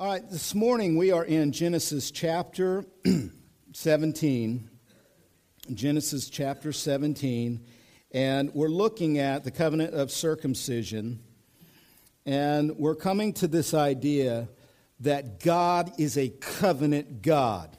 All right, this morning we are in Genesis chapter 17. Genesis chapter 17, and we're looking at the covenant of circumcision. And we're coming to this idea that God is a covenant God.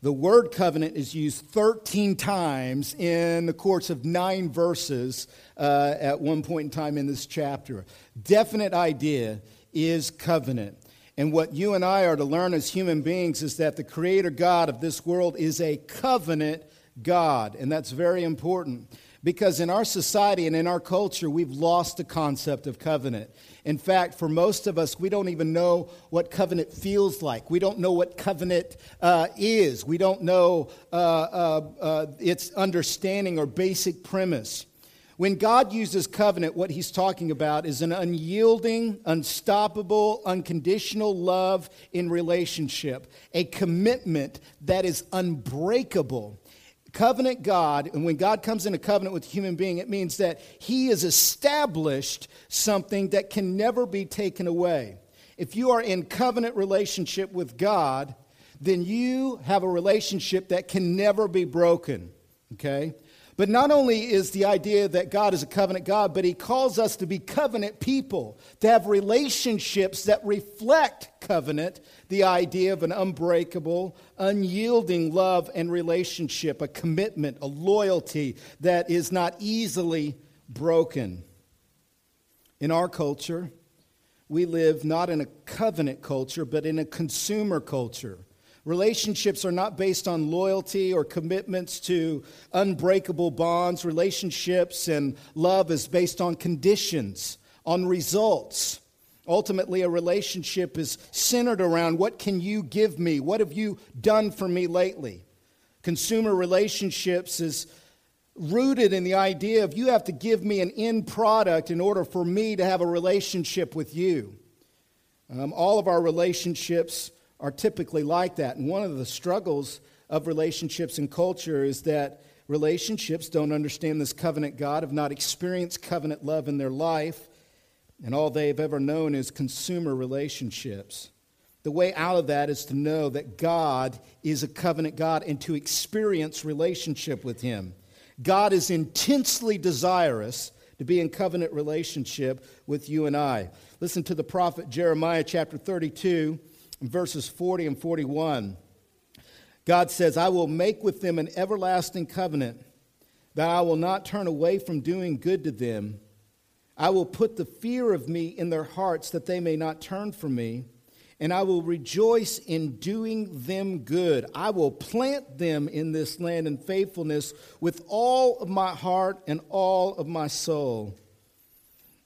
The word covenant is used 13 times in the course of nine verses uh, at one point in time in this chapter. Definite idea is covenant. And what you and I are to learn as human beings is that the Creator God of this world is a covenant God. And that's very important because in our society and in our culture, we've lost the concept of covenant. In fact, for most of us, we don't even know what covenant feels like. We don't know what covenant uh, is. We don't know uh, uh, uh its understanding or basic premise. When God uses covenant, what he's talking about is an unyielding, unstoppable, unconditional love in relationship, a commitment that is unbreakable. Covenant God, and when God comes in a covenant with a human being, it means that he has established something that can never be taken away. If you are in covenant relationship with God, then you have a relationship that can never be broken. Okay? But not only is the idea that God is a covenant God, but He calls us to be covenant people, to have relationships that reflect covenant, the idea of an unbreakable, unyielding love and relationship, a commitment, a loyalty that is not easily broken. In our culture, we live not in a covenant culture, but in a consumer culture Relationships are not based on loyalty or commitments to unbreakable bonds. Relationships and love is based on conditions, on results. Ultimately, a relationship is centered around what can you give me? What have you done for me lately? Consumer relationships is rooted in the idea of you have to give me an end product in order for me to have a relationship with you. Um, all of our relationships are typically like that. And one of the struggles of relationships and culture is that relationships don't understand this covenant God, have not experienced covenant love in their life, and all they've ever known is consumer relationships. The way out of that is to know that God is a covenant God and to experience relationship with Him. God is intensely desirous to be in covenant relationship with you and I. Listen to the prophet Jeremiah chapter 32 verses 40 and 41, God says, I will make with them an everlasting covenant, that I will not turn away from doing good to them. I will put the fear of me in their hearts, that they may not turn from me. And I will rejoice in doing them good. I will plant them in this land in faithfulness with all of my heart and all of my soul.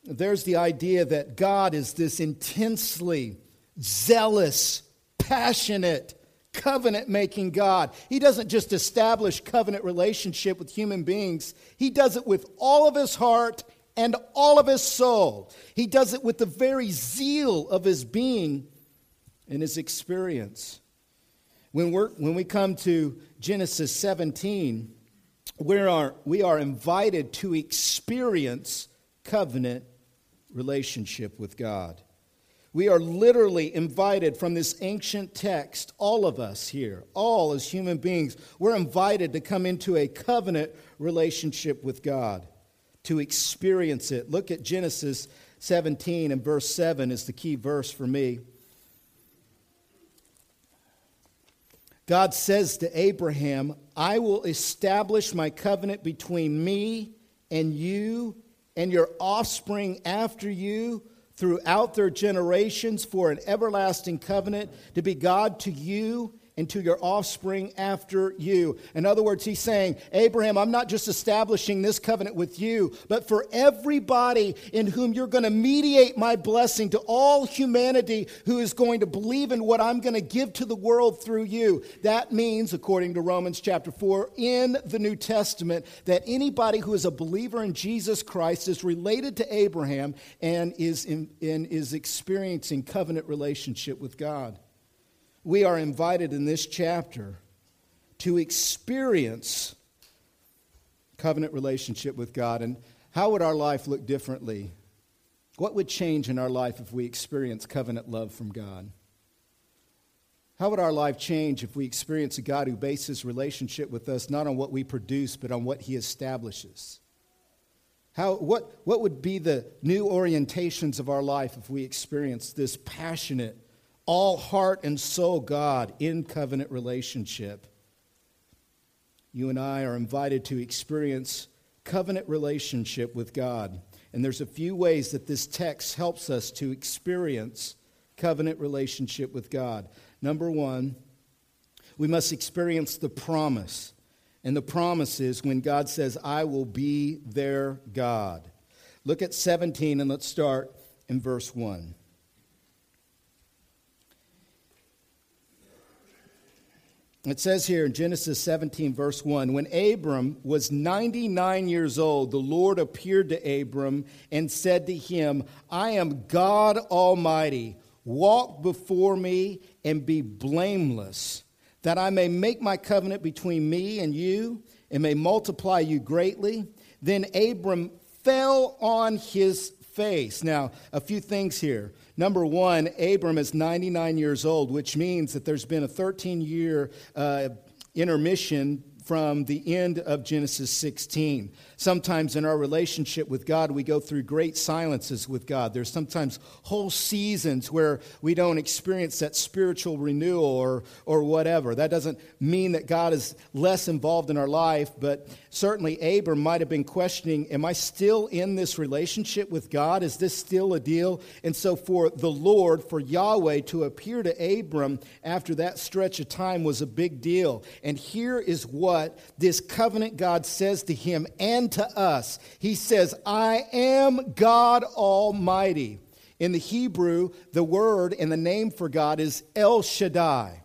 There's the idea that God is this intensely zealous, passionate, covenant making God. He doesn't just establish covenant relationship with human beings, He does it with all of His heart and all of His soul. He does it with the very zeal of His being and His experience. When, we're, when we come to Genesis 17, we are, we are invited to experience covenant relationship with God. We are literally invited from this ancient text, all of us here, all as human beings, we're invited to come into a covenant relationship with God, to experience it. Look at Genesis 17 and verse 7 is the key verse for me. God says to Abraham, I will establish my covenant between me and you and your offspring after you throughout their generations for an everlasting covenant to be God to you and to your offspring after you. In other words, he's saying, Abraham, I'm not just establishing this covenant with you, but for everybody in whom you're going to mediate my blessing to all humanity who is going to believe in what I'm going to give to the world through you. That means, according to Romans chapter 4, in the New Testament, that anybody who is a believer in Jesus Christ is related to Abraham and is, in, in is experiencing covenant relationship with God we are invited in this chapter to experience covenant relationship with God. And how would our life look differently? What would change in our life if we experience covenant love from God? How would our life change if we experience a God who bases relationship with us not on what we produce, but on what he establishes? How, what, what would be the new orientations of our life if we experience this passionate, all heart and soul God in covenant relationship? You and I are invited to experience covenant relationship with God. And there's a few ways that this text helps us to experience covenant relationship with God. Number one, we must experience the promise. And the promise is when God says, I will be their God. Look at 17 and let's start in verse 1. It says here in Genesis 17, verse 1 When Abram was 99 years old, the Lord appeared to Abram and said to him, I am God Almighty. Walk before me and be blameless, that I may make my covenant between me and you and may multiply you greatly. Then Abram fell on his face. Now, a few things here. Number one, Abram is 99 years old, which means that there's been a 13 year uh, intermission from the end of Genesis 16. Sometimes in our relationship with God, we go through great silences with God. There's sometimes whole seasons where we don't experience that spiritual renewal or, or whatever. That doesn't mean that God is less involved in our life, but certainly Abram might have been questioning Am I still in this relationship with God? Is this still a deal? And so, for the Lord, for Yahweh to appear to Abram after that stretch of time was a big deal. And here is what what this covenant God says to him and to us. He says, I am God Almighty. In the Hebrew, the word and the name for God is El Shaddai.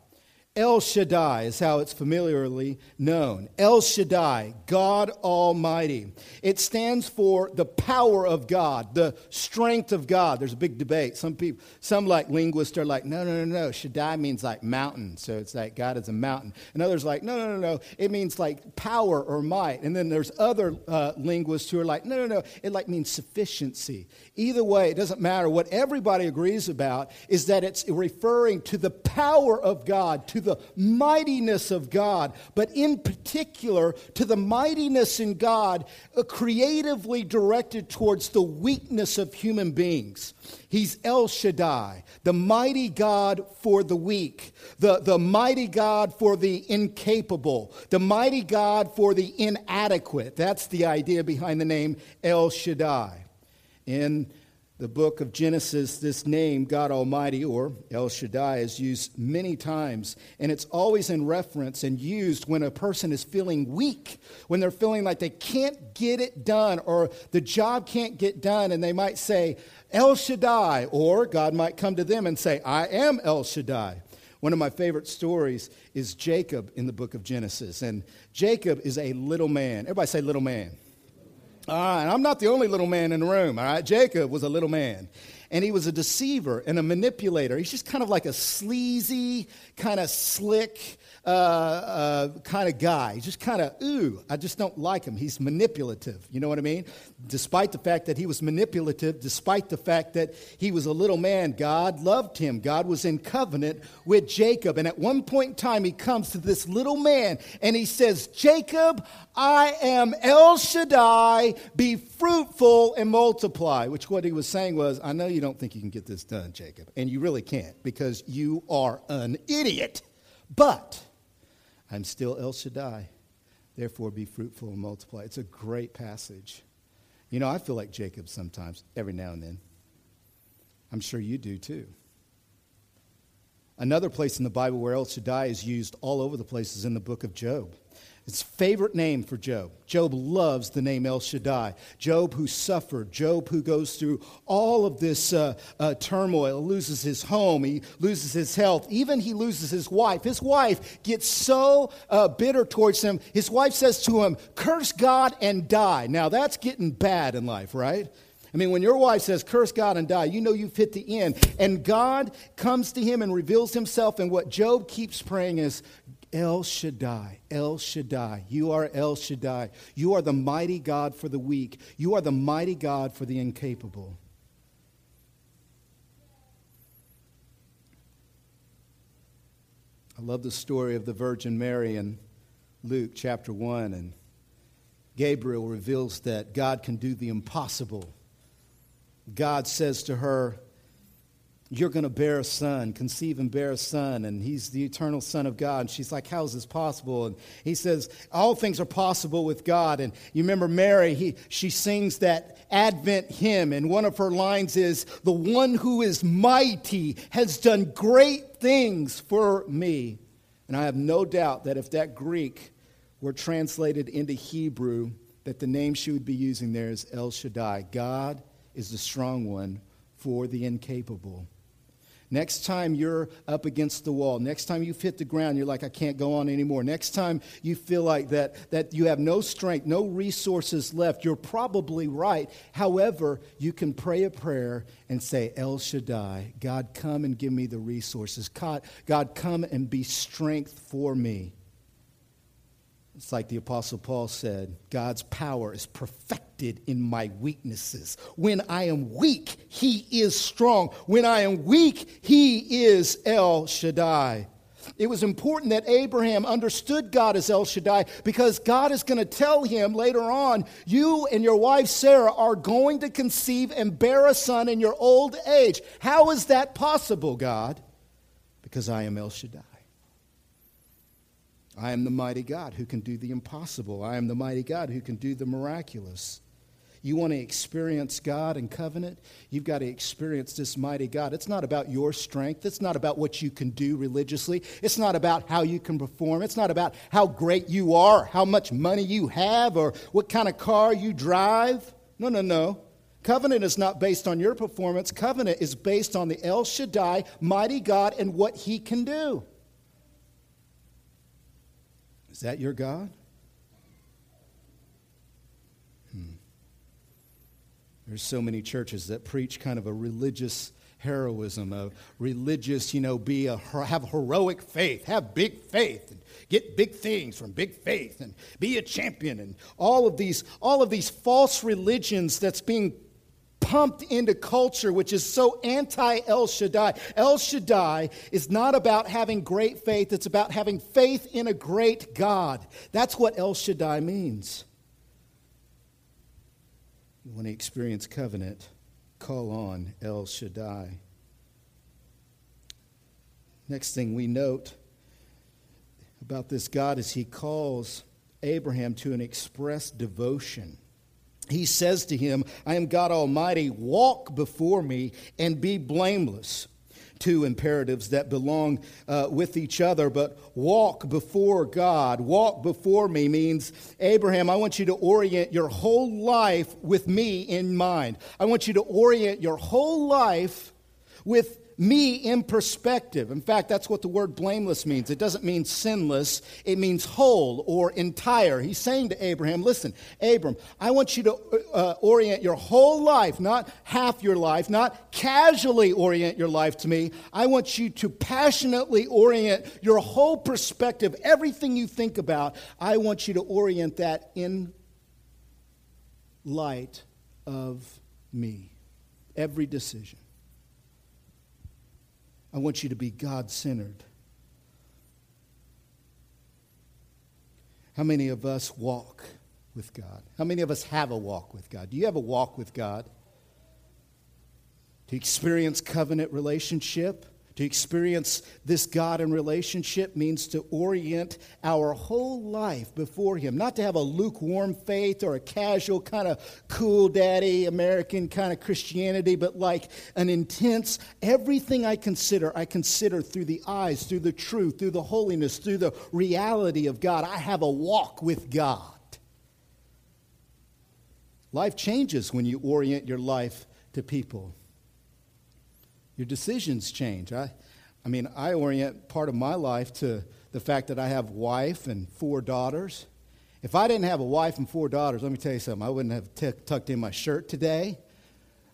El Shaddai is how it's familiarly known. El Shaddai, God Almighty. It stands for the power of God, the strength of God. There's a big debate. Some people, some like linguists are like, no, no, no, no. Shaddai means like mountain. So it's like God is a mountain. And others like, no, no, no, no. It means like power or might. And then there's other uh, linguists who are like, no, no, no. It like means sufficiency. Either way, it doesn't matter. What everybody agrees about is that it's referring to the power of God, to the mightiness of God, but in particular to the mightiness in God uh, creatively directed towards the weakness of human beings. He's El Shaddai, the mighty God for the weak, the, the mighty God for the incapable, the mighty God for the inadequate. That's the idea behind the name El Shaddai. In the book of Genesis, this name, God Almighty or El Shaddai, is used many times, and it's always in reference and used when a person is feeling weak, when they're feeling like they can't get it done or the job can't get done, and they might say, El Shaddai, or God might come to them and say, I am El Shaddai. One of my favorite stories is Jacob in the book of Genesis, and Jacob is a little man. Everybody say, little man. All right, I'm not the only little man in the room. All right, Jacob was a little man, and he was a deceiver and a manipulator. He's just kind of like a sleazy, kind of slick, uh, uh, kind of guy. Just kind of, ooh, I just don't like him. He's manipulative. You know what I mean? Despite the fact that he was manipulative, despite the fact that he was a little man, God loved him. God was in covenant with Jacob. And at one point in time, he comes to this little man and he says, Jacob, I am El Shaddai, be fruitful and multiply. Which what he was saying was, I know you don't think you can get this done, Jacob, and you really can't because you are an idiot. But I'm still El Shaddai. Therefore, be fruitful and multiply. It's a great passage. You know, I feel like Jacob sometimes, every now and then. I'm sure you do too. Another place in the Bible where El Shaddai is used all over the place is in the book of Job. It's favorite name for Job. Job loves the name El Shaddai. Job who suffered, Job who goes through all of this uh, uh, turmoil, loses his home, he loses his health, even he loses his wife. His wife gets so uh, bitter towards him, his wife says to him, Curse God and die. Now that's getting bad in life, right? I mean, when your wife says, curse God and die, you know you've hit the end. And God comes to him and reveals himself. And what Job keeps praying is, El Shaddai, El Shaddai. You are El Shaddai. You are the mighty God for the weak. You are the mighty God for the incapable. I love the story of the Virgin Mary in Luke chapter 1. And Gabriel reveals that God can do the impossible. God says to her, You're going to bear a son, conceive and bear a son, and he's the eternal Son of God. And she's like, How is this possible? And he says, All things are possible with God. And you remember Mary, he, she sings that Advent hymn, and one of her lines is, The one who is mighty has done great things for me. And I have no doubt that if that Greek were translated into Hebrew, that the name she would be using there is El Shaddai. God is the strong one for the incapable. Next time you're up against the wall, next time you've hit the ground, you're like, I can't go on anymore. Next time you feel like that, that you have no strength, no resources left, you're probably right. However, you can pray a prayer and say, El Shaddai, God, come and give me the resources. God, God come and be strength for me. It's like the Apostle Paul said God's power is perfected in my weaknesses. When I am weak, He is strong. When I am weak, He is El Shaddai. It was important that Abraham understood God as El Shaddai because God is going to tell him later on, You and your wife Sarah are going to conceive and bear a son in your old age. How is that possible, God? Because I am El Shaddai. I am the mighty God who can do the impossible. I am the mighty God who can do the miraculous. You want to experience God and covenant? You've got to experience this mighty God. It's not about your strength. It's not about what you can do religiously. It's not about how you can perform. It's not about how great you are, how much money you have, or what kind of car you drive. No, no, no. Covenant is not based on your performance. Covenant is based on the El Shaddai, mighty God, and what he can do. Is that your God? Hmm. There's so many churches that preach kind of a religious heroism, a religious, you know, be a have heroic faith, have big faith, and get big things from big faith, and be a champion, and all of these, all of these false religions that's being pumped into culture, which is so anti El Shaddai. El Shaddai is not about having great faith, it's about having faith in a great God. That's what El Shaddai means. When he experience covenant, call on El Shaddai. Next thing we note about this God is he calls Abraham to an express devotion he says to him, I am God Almighty, walk before me and be blameless. Two imperatives that belong uh, with each other, but walk before God. Walk before me means, Abraham, I want you to orient your whole life with me in mind. I want you to orient your whole life with me in perspective. In fact, that's what the word blameless means. It doesn't mean sinless, it means whole or entire. He's saying to Abraham, Listen, Abram, I want you to uh, orient your whole life, not half your life, not casually orient your life to me. I want you to passionately orient your whole perspective, everything you think about. I want you to orient that in light of me. Every decision. I want you to be God centered. How many of us walk with God? How many of us have a walk with God? Do you have a walk with God? To experience covenant relationship? To experience this God in relationship means to orient our whole life before Him, not to have a lukewarm faith or a casual kind of cool daddy American kind of Christianity, but like an intense, everything I consider, I consider through the eyes, through the truth, through the holiness, through the reality of God. I have a walk with God. Life changes when you orient your life to people. Your decisions change. I, I mean, I orient part of my life to the fact that I have wife and four daughters. If I didn't have a wife and four daughters, let me tell you something. I wouldn't have t- tucked in my shirt today.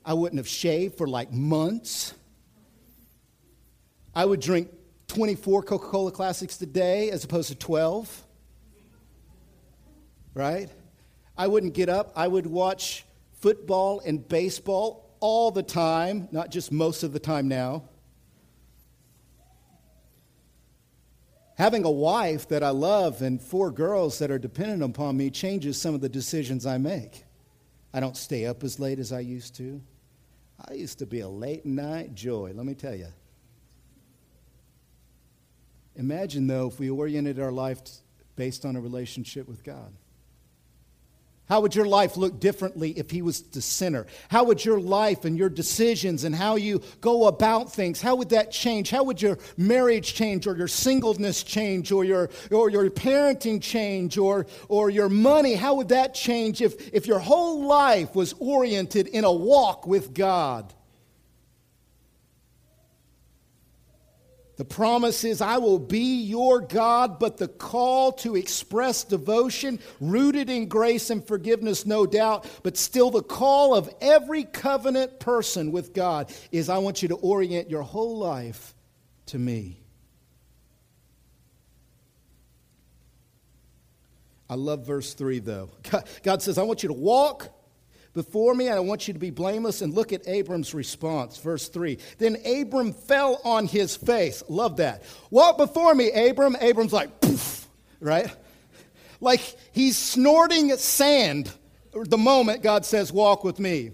I wouldn't have shaved for like months. I would drink 24 Coca Cola Classics today as opposed to 12. Right? I wouldn't get up. I would watch football and baseball all the time, not just most of the time now. Having a wife that I love and four girls that are dependent upon me changes some of the decisions I make. I don't stay up as late as I used to. I used to be a late night joy, let me tell you. Imagine, though, if we oriented our life based on a relationship with God. How would your life look differently if he was the sinner? How would your life and your decisions and how you go about things, how would that change? How would your marriage change or your singleness change or your, or your parenting change or, or your money? How would that change if, if your whole life was oriented in a walk with God? The promise is, I will be your God, but the call to express devotion, rooted in grace and forgiveness, no doubt, but still the call of every covenant person with God is, I want you to orient your whole life to me. I love verse 3, though. God says, I want you to walk before me, and I want you to be blameless. And look at Abram's response, verse 3. Then Abram fell on his face. Love that. Walk before me, Abram. Abram's like, poof, right? Like he's snorting sand the moment God says, Walk with me.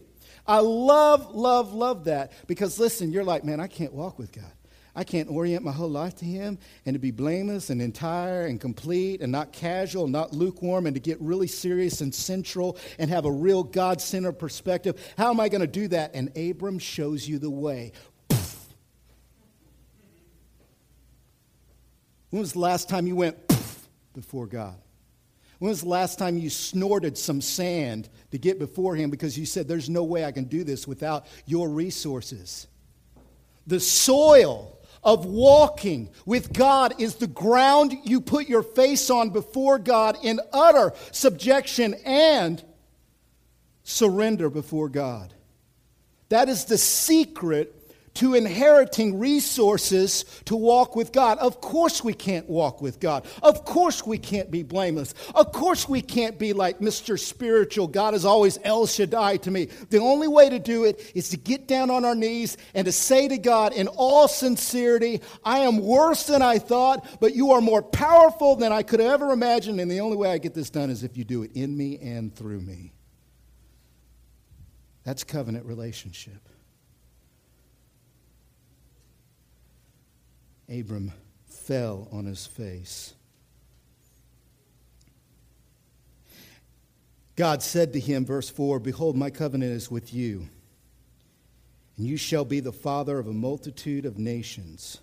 I love, love, love that because listen, you're like, man, I can't walk with God. I can't orient my whole life to Him and to be blameless and entire and complete and not casual, not lukewarm, and to get really serious and central and have a real God centered perspective. How am I going to do that? And Abram shows you the way. When was the last time you went before God? When was the last time you snorted some sand to get before Him because you said, There's no way I can do this without your resources? The soil of walking with God is the ground you put your face on before God in utter subjection and surrender before God. That is the secret to inheriting resources to walk with God. Of course, we can't walk with God. Of course, we can't be blameless. Of course, we can't be like Mr. Spiritual. God is always El Shaddai to me. The only way to do it is to get down on our knees and to say to God in all sincerity, I am worse than I thought, but you are more powerful than I could ever imagine. And the only way I get this done is if you do it in me and through me. That's covenant relationship. Abram fell on his face. God said to him, verse 4 Behold, my covenant is with you, and you shall be the father of a multitude of nations.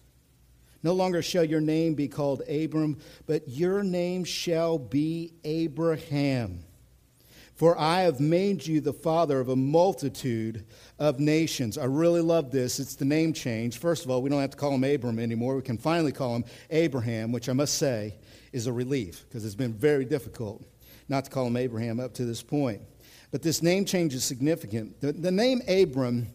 No longer shall your name be called Abram, but your name shall be Abraham. For I have made you the father of a multitude of nations. I really love this. It's the name change. First of all, we don't have to call him Abram anymore. We can finally call him Abraham, which I must say is a relief because it's been very difficult not to call him Abraham up to this point. But this name change is significant. The, the name Abram,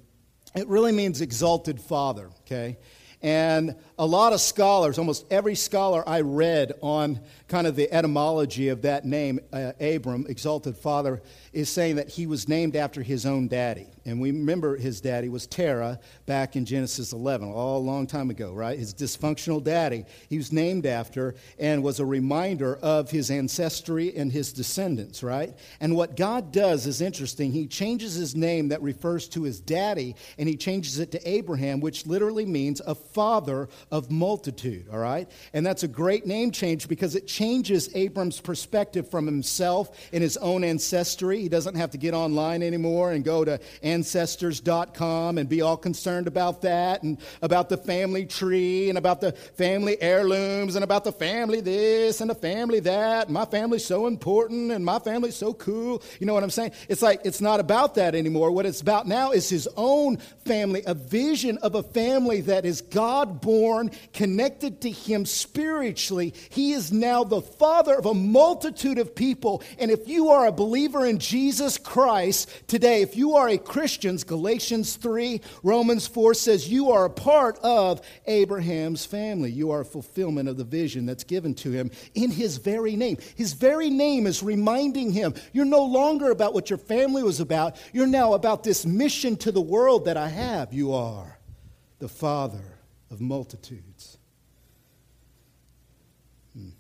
it really means exalted father, okay? And a lot of scholars, almost every scholar I read on kind of the etymology of that name, uh, Abram, exalted father, is saying that he was named after his own daddy. And we remember his daddy was Terah back in Genesis 11, all a long time ago, right? His dysfunctional daddy, he was named after and was a reminder of his ancestry and his descendants, right? And what God does is interesting. He changes his name that refers to his daddy and he changes it to Abraham, which literally means a father of multitude, all right? And that's a great name change because it changes Abram's perspective from himself and his own ancestry. He doesn't have to get online anymore and go to ancestors.com and be all concerned about that and about the family tree and about the family heirlooms and about the family this and the family that. My family's so important and my family's so cool. You know what I'm saying? It's like it's not about that anymore. What it's about now is his own family, a vision of a family that is God born connected to Him spiritually. He is now the Father of a multitude of people. And if you are a believer in Jesus Christ today, if you are a Christian, Galatians 3, Romans 4 says you are a part of Abraham's family. You are a fulfillment of the vision that's given to him in his very name. His very name is reminding him you're no longer about what your family was about, you're now about this mission to the world that I have. You are the Father of multitudes. Hmm. It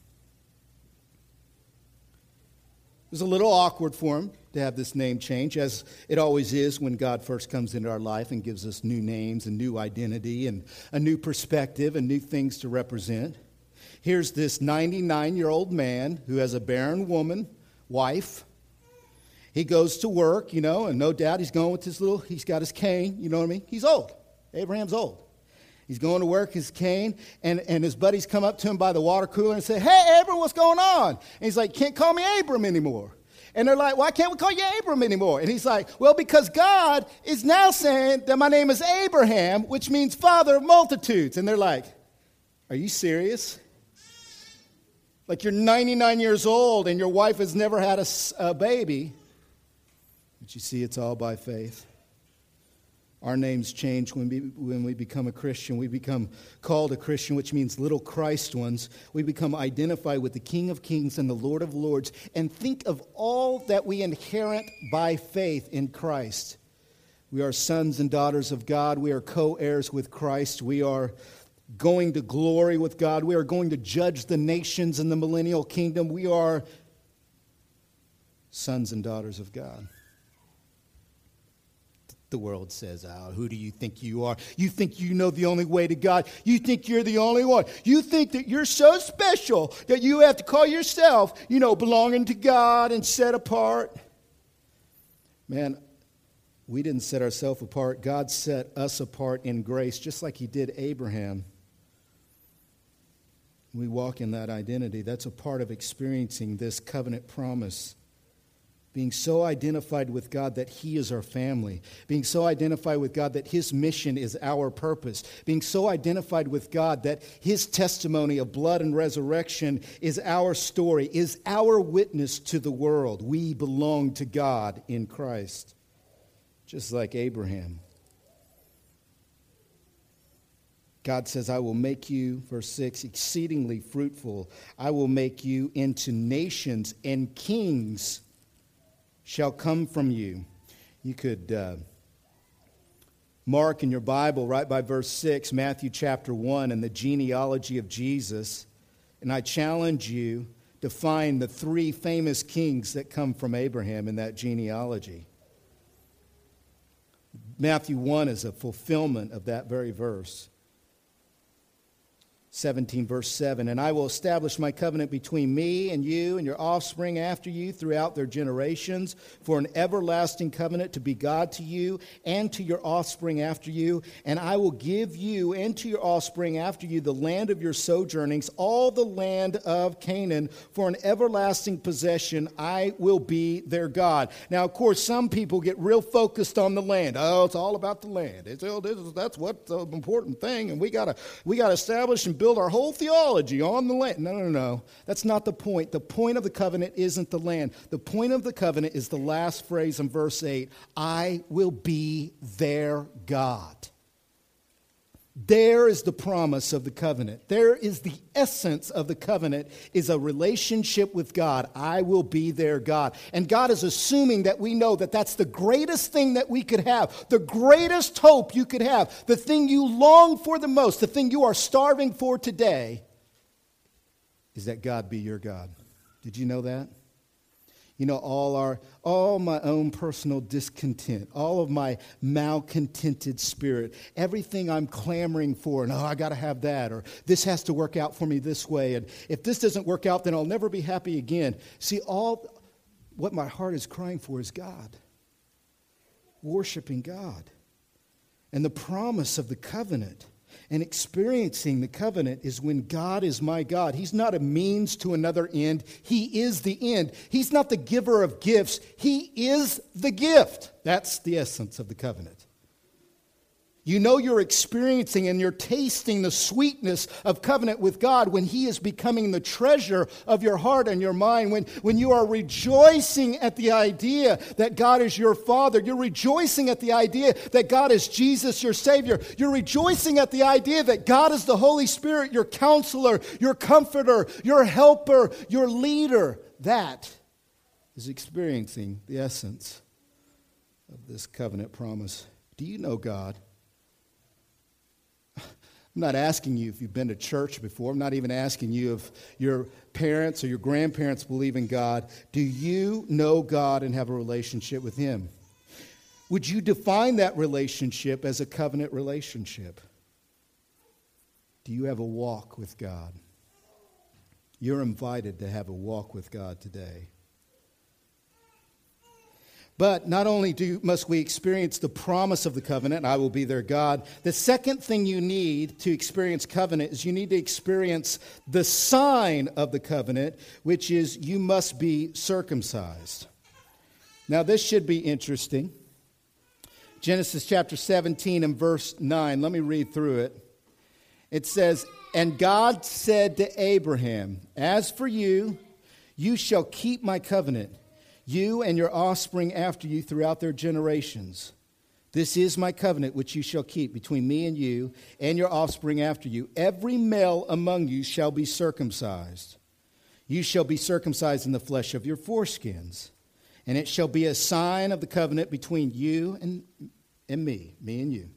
was a little awkward for him to have this name change, as it always is when God first comes into our life and gives us new names and new identity and a new perspective and new things to represent. Here's this 99 year old man who has a barren woman, wife. He goes to work, you know, and no doubt he's going with his little, he's got his cane, you know what I mean? He's old. Abraham's old. He's going to work his cane, and, and his buddies come up to him by the water cooler and say, Hey, Abram, what's going on? And he's like, Can't call me Abram anymore. And they're like, Why can't we call you Abram anymore? And he's like, Well, because God is now saying that my name is Abraham, which means father of multitudes. And they're like, Are you serious? Like you're 99 years old and your wife has never had a, a baby. But you see, it's all by faith. Our names change when we, when we become a Christian. We become called a Christian, which means little Christ ones. We become identified with the King of Kings and the Lord of Lords. And think of all that we inherit by faith in Christ. We are sons and daughters of God. We are co heirs with Christ. We are going to glory with God. We are going to judge the nations in the millennial kingdom. We are sons and daughters of God. The world says, oh, who do you think you are? You think you know the only way to God. You think you're the only one. You think that you're so special that you have to call yourself, you know, belonging to God and set apart. Man, we didn't set ourselves apart. God set us apart in grace, just like He did Abraham. We walk in that identity. That's a part of experiencing this covenant promise being so identified with God that He is our family, being so identified with God that His mission is our purpose, being so identified with God that His testimony of blood and resurrection is our story, is our witness to the world. We belong to God in Christ, just like Abraham. God says, I will make you, verse 6, exceedingly fruitful. I will make you into nations and kings shall come from you. You could uh, mark in your Bible, right by verse 6, Matthew chapter 1, and the genealogy of Jesus. And I challenge you to find the three famous kings that come from Abraham in that genealogy. Matthew 1 is a fulfillment of that very verse. 17, verse 7. And I will establish my covenant between me and you and your offspring after you throughout their generations for an everlasting covenant to be God to you and to your offspring after you. And I will give you and to your offspring after you the land of your sojournings, all the land of Canaan, for an everlasting possession. I will be their God. Now, of course, some people get real focused on the land. Oh, it's all about the land. It's, oh, that's what's the important thing. And we got to we gotta establish and build our whole theology on the land. No, no, no. That's not the point. The point of the covenant isn't the land. The point of the covenant is the last phrase in verse 8 I will be their God. There is the promise of the covenant. There is the essence of the covenant is a relationship with God. I will be their God. And God is assuming that we know that that's the greatest thing that we could have, the greatest hope you could have, the thing you long for the most, the thing you are starving for today is that God be your God. Did you know that? You know, all our, all my own personal discontent, all of my malcontented spirit, everything I'm clamoring for, and oh, I got to have that, or this has to work out for me this way, and if this doesn't work out, then I'll never be happy again. See, all what my heart is crying for is God, worshiping God, and the promise of the covenant and experiencing the covenant is when God is my God. He's not a means to another end, He is the end. He's not the giver of gifts, He is the gift. That's the essence of the covenant. You know you're experiencing and you're tasting the sweetness of covenant with God when He is becoming the treasure of your heart and your mind. When, when you are rejoicing at the idea that God is your Father, you're rejoicing at the idea that God is Jesus, your Savior. You're rejoicing at the idea that God is the Holy Spirit, your counselor, your comforter, your helper, your leader. That is experiencing the essence of this covenant promise. Do you know God? I'm not asking you if you've been to church before. I'm not even asking you if your parents or your grandparents believe in God. Do you know God and have a relationship with Him? Would you define that relationship as a covenant relationship? Do you have a walk with God? You're invited to have a walk with God today. But not only do, must we experience the promise of the covenant, I will be their God, the second thing you need to experience covenant is you need to experience the sign of the covenant, which is you must be circumcised. Now, this should be interesting. Genesis chapter 17 and verse 9. Let me read through it. It says, And God said to Abraham, As for you, you shall keep my covenant you and your offspring after you throughout their generations. This is my covenant which you shall keep between me and you and your offspring after you. Every male among you shall be circumcised. You shall be circumcised in the flesh of your foreskins. And it shall be a sign of the covenant between you and, and me, me and you.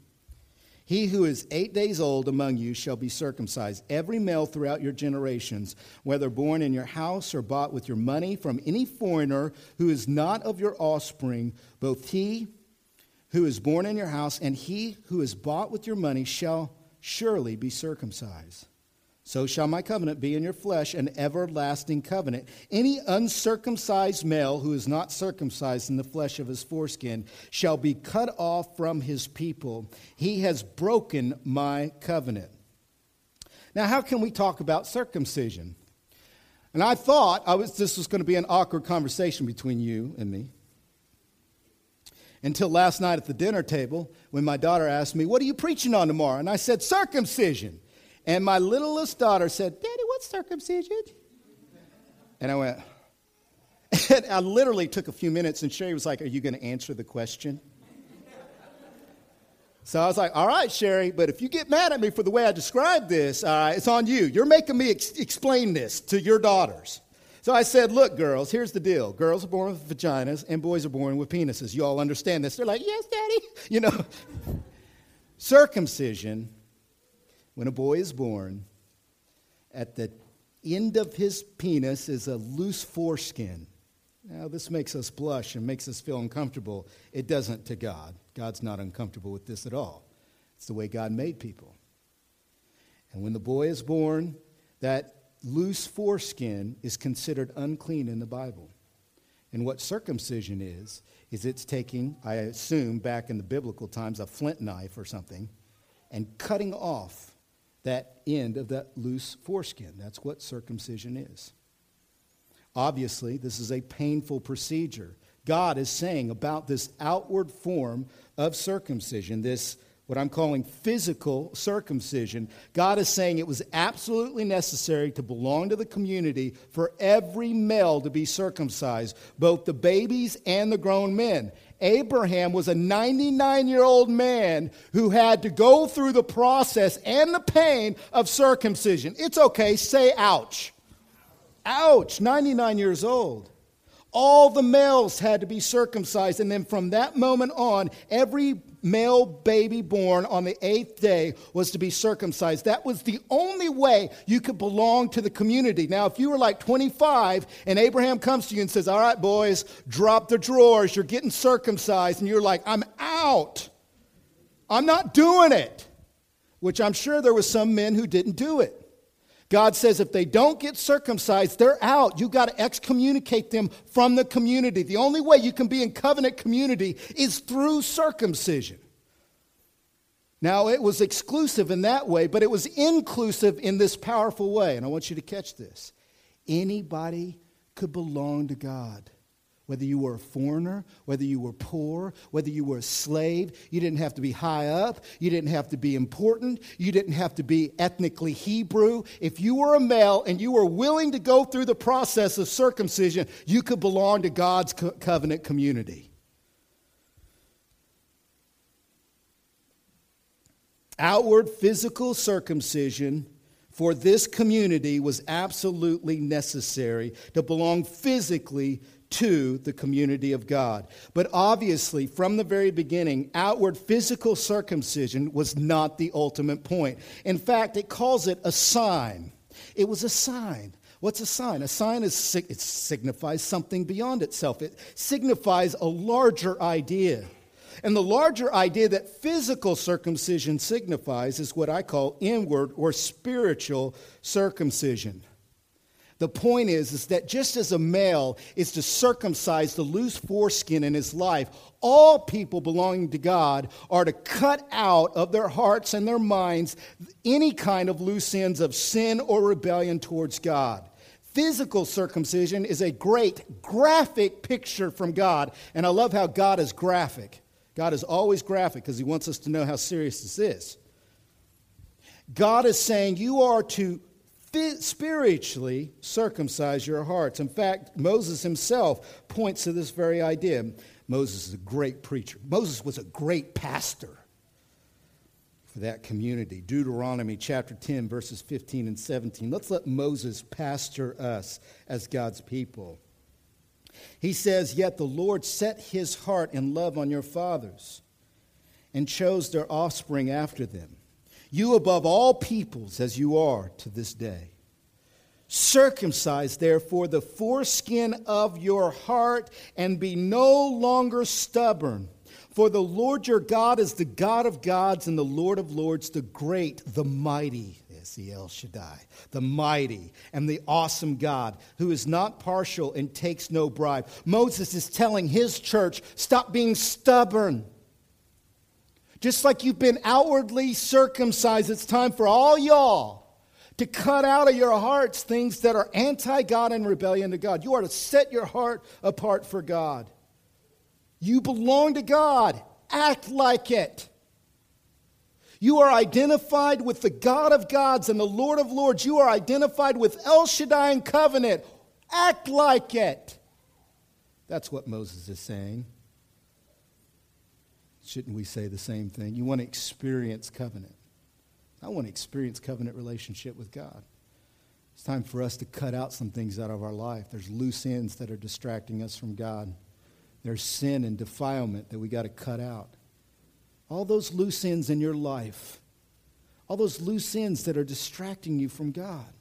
He who is eight days old among you shall be circumcised, every male throughout your generations, whether born in your house or bought with your money from any foreigner who is not of your offspring, both he who is born in your house and he who is bought with your money shall surely be circumcised. So shall my covenant be in your flesh, an everlasting covenant. Any uncircumcised male who is not circumcised in the flesh of his foreskin shall be cut off from his people. He has broken my covenant. Now, how can we talk about circumcision? And I thought I was, this was going to be an awkward conversation between you and me. Until last night at the dinner table, when my daughter asked me, What are you preaching on tomorrow? And I said, Circumcision. And my littlest daughter said, Daddy, what's circumcision? And I went, and I literally took a few minutes, and Sherry was like, Are you going to answer the question? So I was like, All right, Sherry, but if you get mad at me for the way I described this, uh, it's on you. You're making me ex- explain this to your daughters. So I said, Look, girls, here's the deal. Girls are born with vaginas, and boys are born with penises. You all understand this? They're like, Yes, Daddy. You know, circumcision when a boy is born, at the end of his penis is a loose foreskin. Now, this makes us blush and makes us feel uncomfortable. It doesn't to God. God's not uncomfortable with this at all. It's the way God made people. And when the boy is born, that loose foreskin is considered unclean in the Bible. And what circumcision is, is it's taking, I assume back in the biblical times, a flint knife or something, and cutting off that end of that loose foreskin. That's what circumcision is. Obviously, this is a painful procedure. God is saying about this outward form of circumcision, this what I'm calling physical circumcision, God is saying it was absolutely necessary to belong to the community for every male to be circumcised, both the babies and the grown men. Abraham was a 99 year old man who had to go through the process and the pain of circumcision. It's okay, say ouch. Ouch, 99 years old. All the males had to be circumcised, and then from that moment on, every male baby born on the eighth day was to be circumcised. That was the only way you could belong to the community. Now, if you were like 25 and Abraham comes to you and says, All right, boys, drop the drawers, you're getting circumcised, and you're like, I'm out, I'm not doing it, which I'm sure there were some men who didn't do it. God says if they don't get circumcised, they're out. You've got to excommunicate them from the community. The only way you can be in covenant community is through circumcision. Now, it was exclusive in that way, but it was inclusive in this powerful way. And I want you to catch this. Anybody could belong to God whether you were a foreigner, whether you were poor, whether you were a slave. You didn't have to be high up. You didn't have to be important. You didn't have to be ethnically Hebrew. If you were a male and you were willing to go through the process of circumcision, you could belong to God's co- covenant community. Outward physical circumcision for this community was absolutely necessary to belong physically to the community of God. But obviously, from the very beginning, outward physical circumcision was not the ultimate point. In fact, it calls it a sign. It was a sign. What's a sign? A sign is, it signifies something beyond itself, it signifies a larger idea. And the larger idea that physical circumcision signifies is what I call inward or spiritual circumcision. The point is, is that just as a male is to circumcise the loose foreskin in his life, all people belonging to God are to cut out of their hearts and their minds any kind of loose ends of sin or rebellion towards God. Physical circumcision is a great graphic picture from God, and I love how God is graphic. God is always graphic because he wants us to know how serious this is. God is saying you are to spiritually circumcise your hearts. In fact, Moses himself points to this very idea. Moses is a great preacher. Moses was a great pastor for that community. Deuteronomy chapter 10, verses 15 and 17. Let's let Moses pastor us as God's people. He says, Yet the Lord set his heart and love on your fathers and chose their offspring after them you above all peoples as you are to this day. Circumcise, therefore, the foreskin of your heart and be no longer stubborn. For the Lord your God is the God of gods and the Lord of lords, the great, the mighty. The El Shaddai, the mighty and the awesome God who is not partial and takes no bribe. Moses is telling his church, stop being stubborn. Just like you've been outwardly circumcised, it's time for all y'all to cut out of your hearts things that are anti God and rebellion to God. You are to set your heart apart for God. You belong to God. Act like it. You are identified with the God of gods and the Lord of lords. You are identified with El Shaddai and covenant. Act like it. That's what Moses is saying. Shouldn't we say the same thing? You want to experience covenant. I want to experience covenant relationship with God. It's time for us to cut out some things out of our life. There's loose ends that are distracting us from God. There's sin and defilement that we got to cut out. All those loose ends in your life, all those loose ends that are distracting you from God.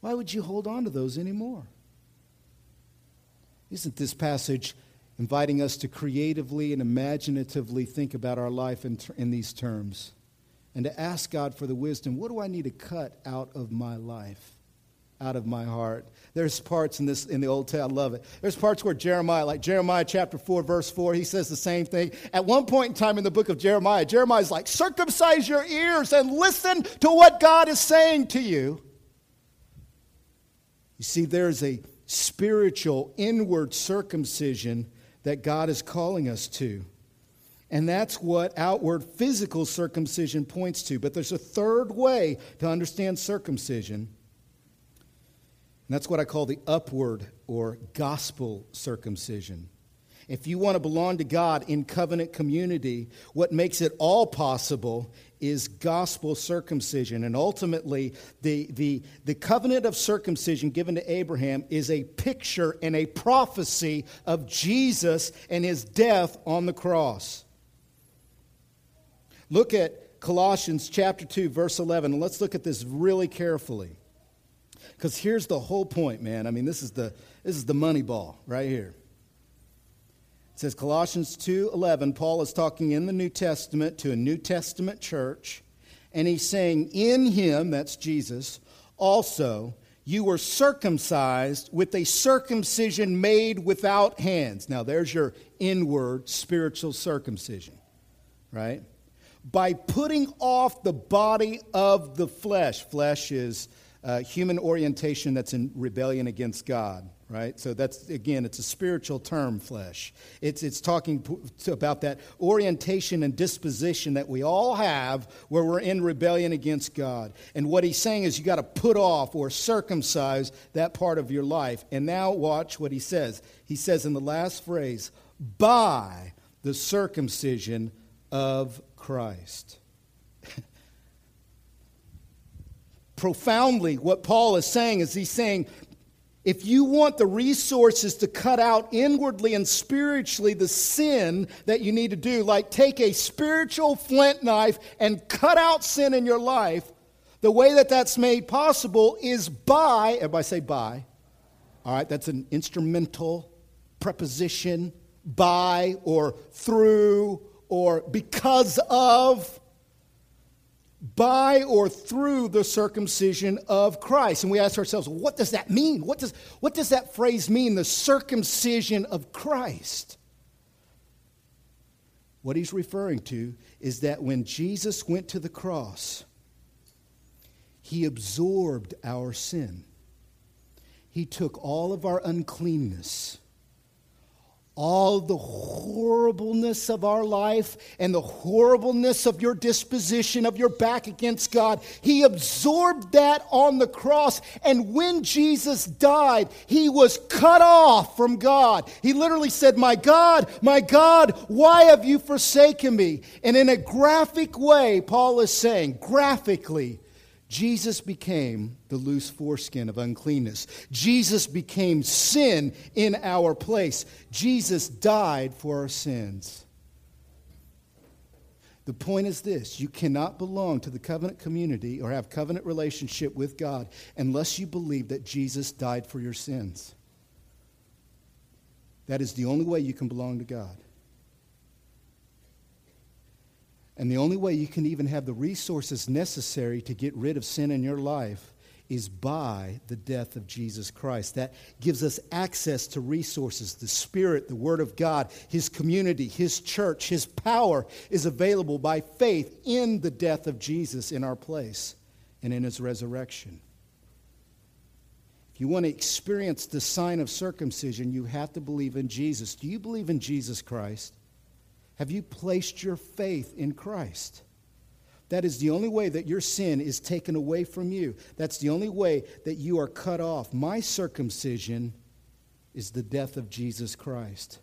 Why would you hold on to those anymore? Isn't this passage inviting us to creatively and imaginatively think about our life in, in these terms and to ask God for the wisdom. What do I need to cut out of my life, out of my heart? There's parts in this in the Old Testament, I love it. There's parts where Jeremiah, like Jeremiah chapter 4, verse 4, he says the same thing. At one point in time in the book of Jeremiah, Jeremiah's like, circumcise your ears and listen to what God is saying to you. You see, there's a spiritual inward circumcision that God is calling us to. And that's what outward physical circumcision points to. But there's a third way to understand circumcision. And that's what I call the upward or gospel circumcision. If you want to belong to God in covenant community, what makes it all possible is gospel circumcision. And ultimately, the, the, the covenant of circumcision given to Abraham is a picture and a prophecy of Jesus and his death on the cross. Look at Colossians chapter 2, verse 11, and let's look at this really carefully. Because here's the whole point, man. I mean, this is the, this is the money ball right here. It says Colossians 2:11 Paul is talking in the New Testament to a New Testament church and he's saying in him that's Jesus also you were circumcised with a circumcision made without hands. Now there's your inward spiritual circumcision, right? By putting off the body of the flesh. Flesh is uh, human orientation that's in rebellion against God right? So that's, again, it's a spiritual term, flesh. It's, it's talking about that orientation and disposition that we all have where we're in rebellion against God. And what he's saying is you got to put off or circumcise that part of your life. And now watch what he says. He says in the last phrase, by the circumcision of Christ. Profoundly, what Paul is saying is he's saying If you want the resources to cut out inwardly and spiritually the sin that you need to do, like take a spiritual flint knife and cut out sin in your life, the way that that's made possible is by, everybody say by. All right, that's an instrumental preposition, by or through or because of by or through the circumcision of Christ. And we ask ourselves, what does that mean? What does, what does that phrase mean, the circumcision of Christ? What he's referring to is that when Jesus went to the cross, he absorbed our sin. He took all of our uncleanness all the horribleness of our life and the horribleness of your disposition, of your back against God. He absorbed that on the cross. And when Jesus died, he was cut off from God. He literally said, My God, my God, why have you forsaken me? And in a graphic way, Paul is saying, graphically, Jesus became the loose foreskin of uncleanness. Jesus became sin in our place. Jesus died for our sins. The point is this you cannot belong to the covenant community or have covenant relationship with God unless you believe that Jesus died for your sins. That is the only way you can belong to God. And the only way you can even have the resources necessary to get rid of sin in your life is by the death of Jesus Christ. That gives us access to resources. The Spirit, the Word of God, His community, His church, His power is available by faith in the death of Jesus in our place and in His resurrection. If you want to experience the sign of circumcision, you have to believe in Jesus. Do you believe in Jesus Christ? Have you placed your faith in Christ? That is the only way that your sin is taken away from you. That's the only way that you are cut off. My circumcision is the death of Jesus Christ.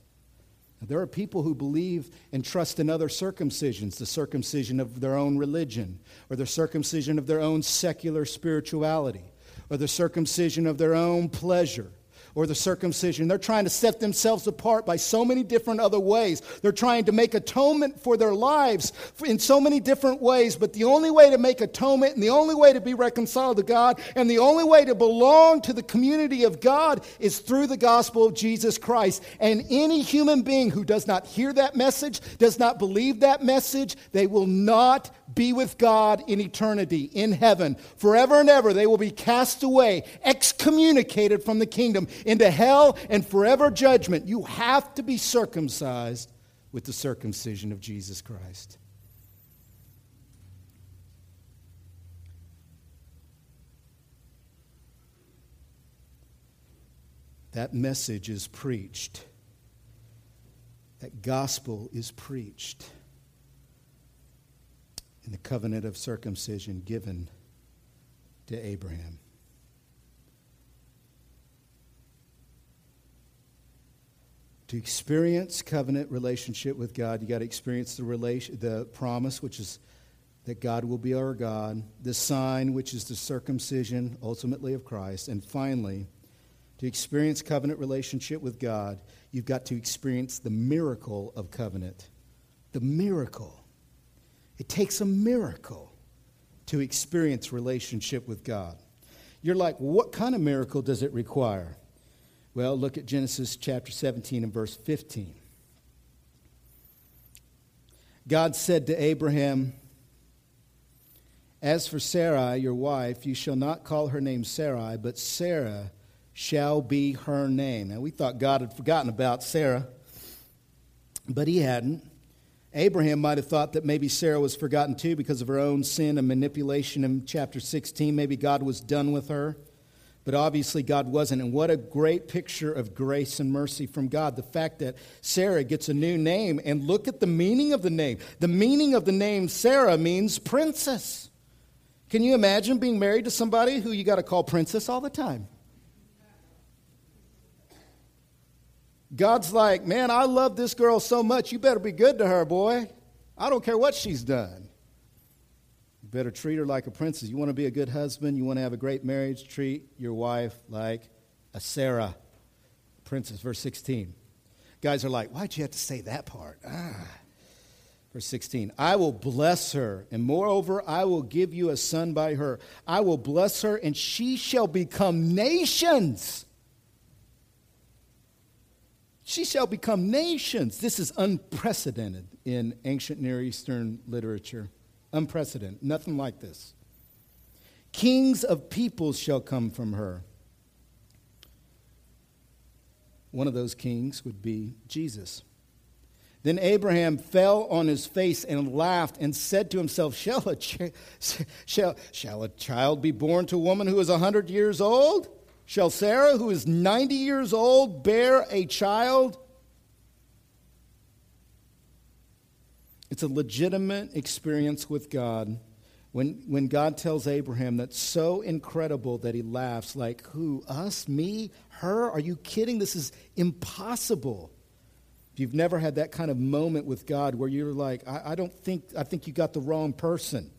Now, there are people who believe and trust in other circumcisions, the circumcision of their own religion, or the circumcision of their own secular spirituality, or the circumcision of their own pleasure or the circumcision. They're trying to set themselves apart by so many different other ways. They're trying to make atonement for their lives in so many different ways. But the only way to make atonement and the only way to be reconciled to God and the only way to belong to the community of God is through the gospel of Jesus Christ. And any human being who does not hear that message, does not believe that message, they will not be with God in eternity, in heaven. Forever and ever, they will be cast away, excommunicated from the kingdom into hell and forever judgment. You have to be circumcised with the circumcision of Jesus Christ. That message is preached. That gospel is preached in the covenant of circumcision given to Abraham. To experience covenant relationship with God, you got to experience the relation, the promise, which is that God will be our God, the sign, which is the circumcision, ultimately of Christ, and finally, to experience covenant relationship with God, you've got to experience the miracle of covenant. The miracle. It takes a miracle to experience relationship with God. You're like, what kind of miracle does it require? Well, look at Genesis chapter 17 and verse 15. God said to Abraham, As for Sarai, your wife, you shall not call her name Sarai, but Sarah shall be her name. Now, we thought God had forgotten about Sarah, but he hadn't. Abraham might have thought that maybe Sarah was forgotten too because of her own sin and manipulation in chapter 16. Maybe God was done with her. But obviously, God wasn't. And what a great picture of grace and mercy from God. The fact that Sarah gets a new name. And look at the meaning of the name. The meaning of the name Sarah means princess. Can you imagine being married to somebody who you got to call princess all the time? God's like, man, I love this girl so much, you better be good to her, boy. I don't care what she's done. Better treat her like a princess. You want to be a good husband, you want to have a great marriage, treat your wife like a Sarah, princess, verse 16. Guys are like, why'd you have to say that part? Ah. Verse 16, I will bless her, and moreover, I will give you a son by her. I will bless her, and she shall become nations. She shall become nations. This is unprecedented in ancient Near Eastern literature. Unprecedented. Nothing like this. Kings of peoples shall come from her. One of those kings would be Jesus. Then Abraham fell on his face and laughed and said to himself, Shall a, ch- shall, shall a child be born to a woman who is a 100 years old? Shall Sarah, who is 90 years old, bear a child? It's a legitimate experience with God when, when God tells Abraham that's so incredible that he laughs, like, Who? Us? Me? Her? Are you kidding? This is impossible. If you've never had that kind of moment with God where you're like, I, I don't think, I think you got the wrong person.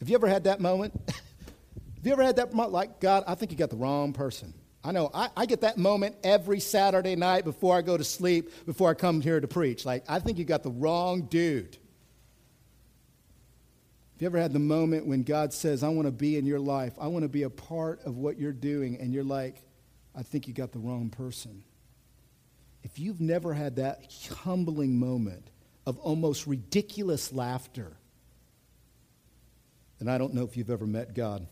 Have you ever had that moment? Have you ever had that moment like, God, I think you got the wrong person? I know, I, I, get that moment every Saturday night before I go to sleep, before I come here to preach. Like, I think you got the wrong dude. Have you ever had the moment when God says, I want to be in your life, I want to be a part of what you're doing, and you're like, I think you got the wrong person? if you've never had that humbling moment of almost ridiculous laughter, then I don't know if you've ever met God.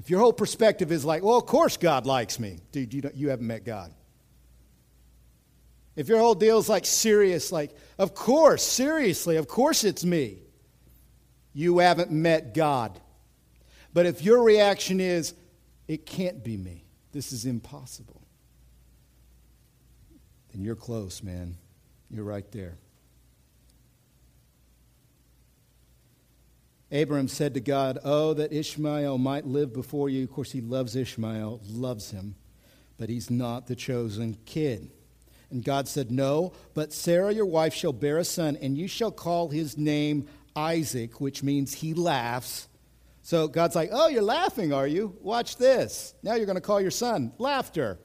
If your whole perspective is like, well, of course God likes me, dude, you, you haven't met God. If your whole deal is like serious, like, of course, seriously, of course it's me, you haven't met God. But if your reaction is, it can't be me, this is impossible, then you're close, man. You're right there. Abram said to God, Oh, that Ishmael might live before you. Of course, he loves Ishmael, loves him, but he's not the chosen kid. And God said, No, but Sarah, your wife, shall bear a son, and you shall call his name Isaac, which means he laughs. So God's like, Oh, you're laughing, are you? Watch this. Now you're going to call your son laughter.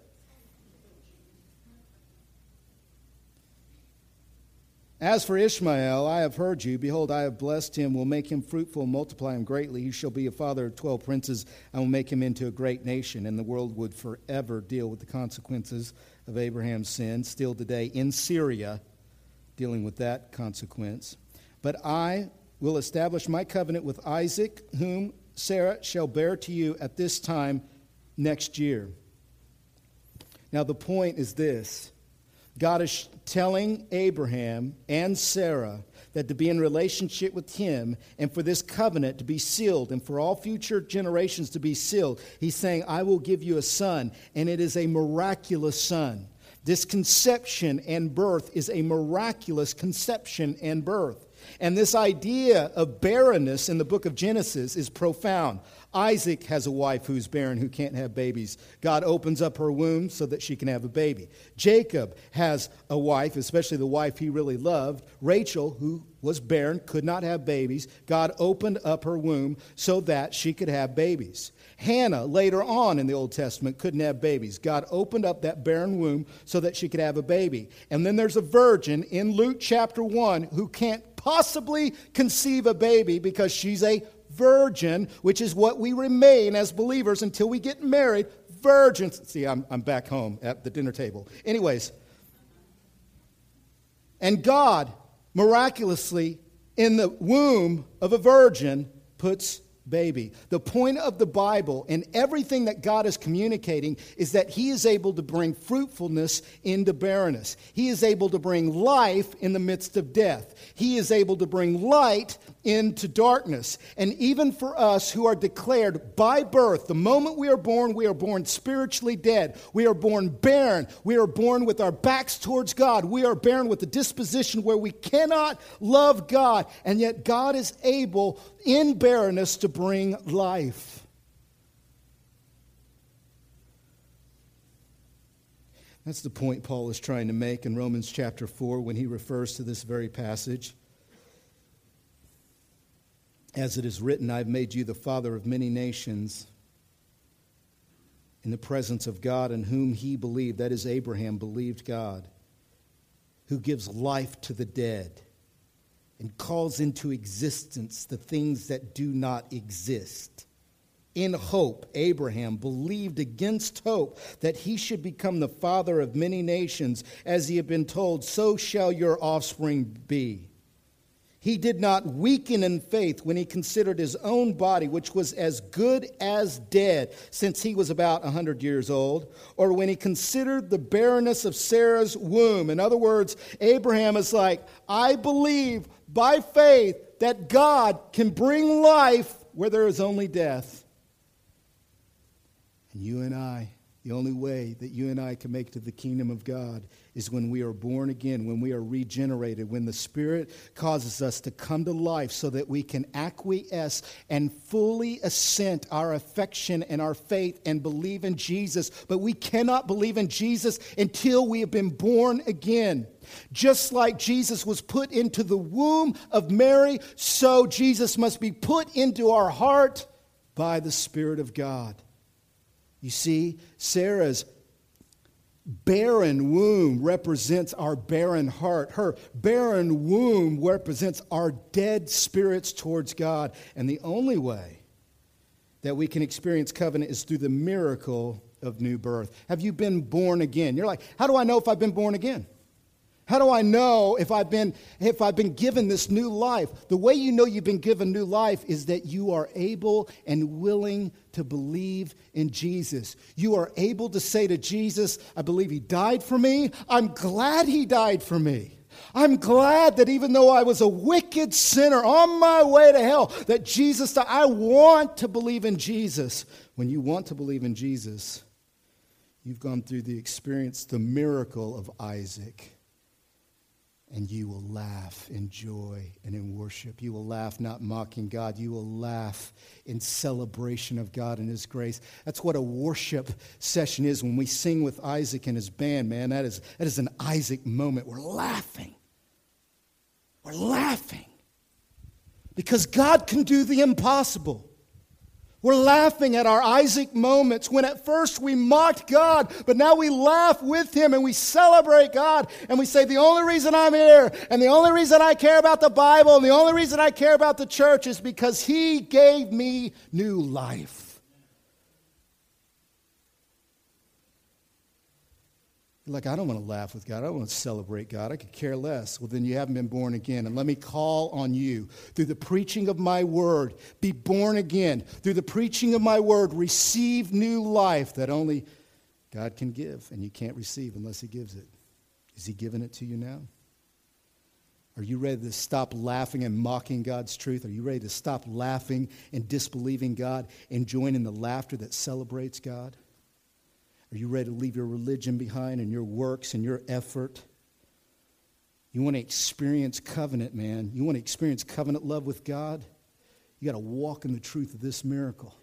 As for Ishmael, I have heard you. Behold, I have blessed him, will make him fruitful, multiply him greatly. He shall be a father of twelve princes, and will make him into a great nation. And the world would forever deal with the consequences of Abraham's sin, still today in Syria, dealing with that consequence. But I will establish my covenant with Isaac, whom Sarah shall bear to you at this time next year. Now, the point is this God is telling Abraham and Sarah that to be in relationship with him and for this covenant to be sealed and for all future generations to be sealed, he's saying, I will give you a son, and it is a miraculous son. This conception and birth is a miraculous conception and birth. And this idea of barrenness in the book of Genesis is profound. Isaac has a wife who's barren, who can't have babies. God opens up her womb so that she can have a baby. Jacob has a wife, especially the wife he really loved, Rachel, who was barren, could not have babies. God opened up her womb so that she could have babies. Hannah, later on in the Old Testament, couldn't have babies. God opened up that barren womb so that she could have a baby. And then there's a virgin in Luke chapter 1 who can't possibly conceive a baby because she's a virgin, which is what we remain as believers until we get married. Virgins. See, I'm, I'm back home at the dinner table. Anyways, and God miraculously, in the womb of a virgin, puts baby. The point of the Bible and everything that God is communicating is that He is able to bring fruitfulness into barrenness. He is able to bring life in the midst of death. He is able to bring light into darkness. And even for us who are declared by birth, the moment we are born, we are born spiritually dead. We are born barren. We are born with our backs towards God. We are born with a disposition where we cannot love God. And yet, God is able in barrenness to bring life. That's the point Paul is trying to make in Romans chapter 4 when he refers to this very passage. As it is written, I've made you the father of many nations. in the presence of God in whom he believed. That is, Abraham believed God, who gives life to the dead and calls into existence the things that do not exist. In hope, Abraham believed against hope that he should become the father of many nations, as he had been told, So shall your offspring be. He did not weaken in faith when he considered his own body, which was as good as dead since he was about a 100 years old, or when he considered the barrenness of Sarah's womb. In other words, Abraham is like, I believe by faith that God can bring life where there is only death. And you and I, the only way that you and I can make to the kingdom of God is when we are born again, when we are regenerated, when the Spirit causes us to come to life so that we can acquiesce and fully assent our affection and our faith and believe in Jesus. But we cannot believe in Jesus until we have been born again. Just like Jesus was put into the womb of Mary, so Jesus must be put into our heart by the Spirit of God. You see, Sarah's barren womb represents our barren heart. Her barren womb represents our dead spirits towards God. And the only way that we can experience covenant is through the miracle of new birth. Have you been born again? You're like, how do I know if I've been born again? How do I know if I've been if I've been given this new life? The way you know you've been given new life is that you are able and willing to believe in Jesus. You are able to say to Jesus, I believe he died for me. I'm glad he died for me. I'm glad that even though I was a wicked sinner on my way to hell, that Jesus died. I want to believe in Jesus. When you want to believe in Jesus, you've gone through the experience, the miracle of Isaac and you will laugh in joy and in worship. You will laugh not mocking God. You will laugh in celebration of God and His grace. That's what a worship session is when we sing with Isaac and his band, man. That is, that is an Isaac moment. We're laughing. We're laughing because God can do the impossible. We're laughing at our Isaac moments when at first we mocked God, but now we laugh with Him and we celebrate God and we say, The only reason I'm here and the only reason I care about the Bible and the only reason I care about the church is because He gave me new life. Like, I don't want to laugh with God. I don't want to celebrate God. I could care less. Well, then you haven't been born again. And let me call on you through the preaching of my word, be born again. Through the preaching of my word, receive new life that only God can give, and you can't receive unless He gives it. Is He giving it to you now? Are you ready to stop laughing and mocking God's truth? Are you ready to stop laughing and disbelieving God and join in the laughter that celebrates God? Are you ready to leave your religion behind and your works and your effort? You want to experience covenant, man. You want to experience covenant love with God? You got to walk in the truth of this miracle.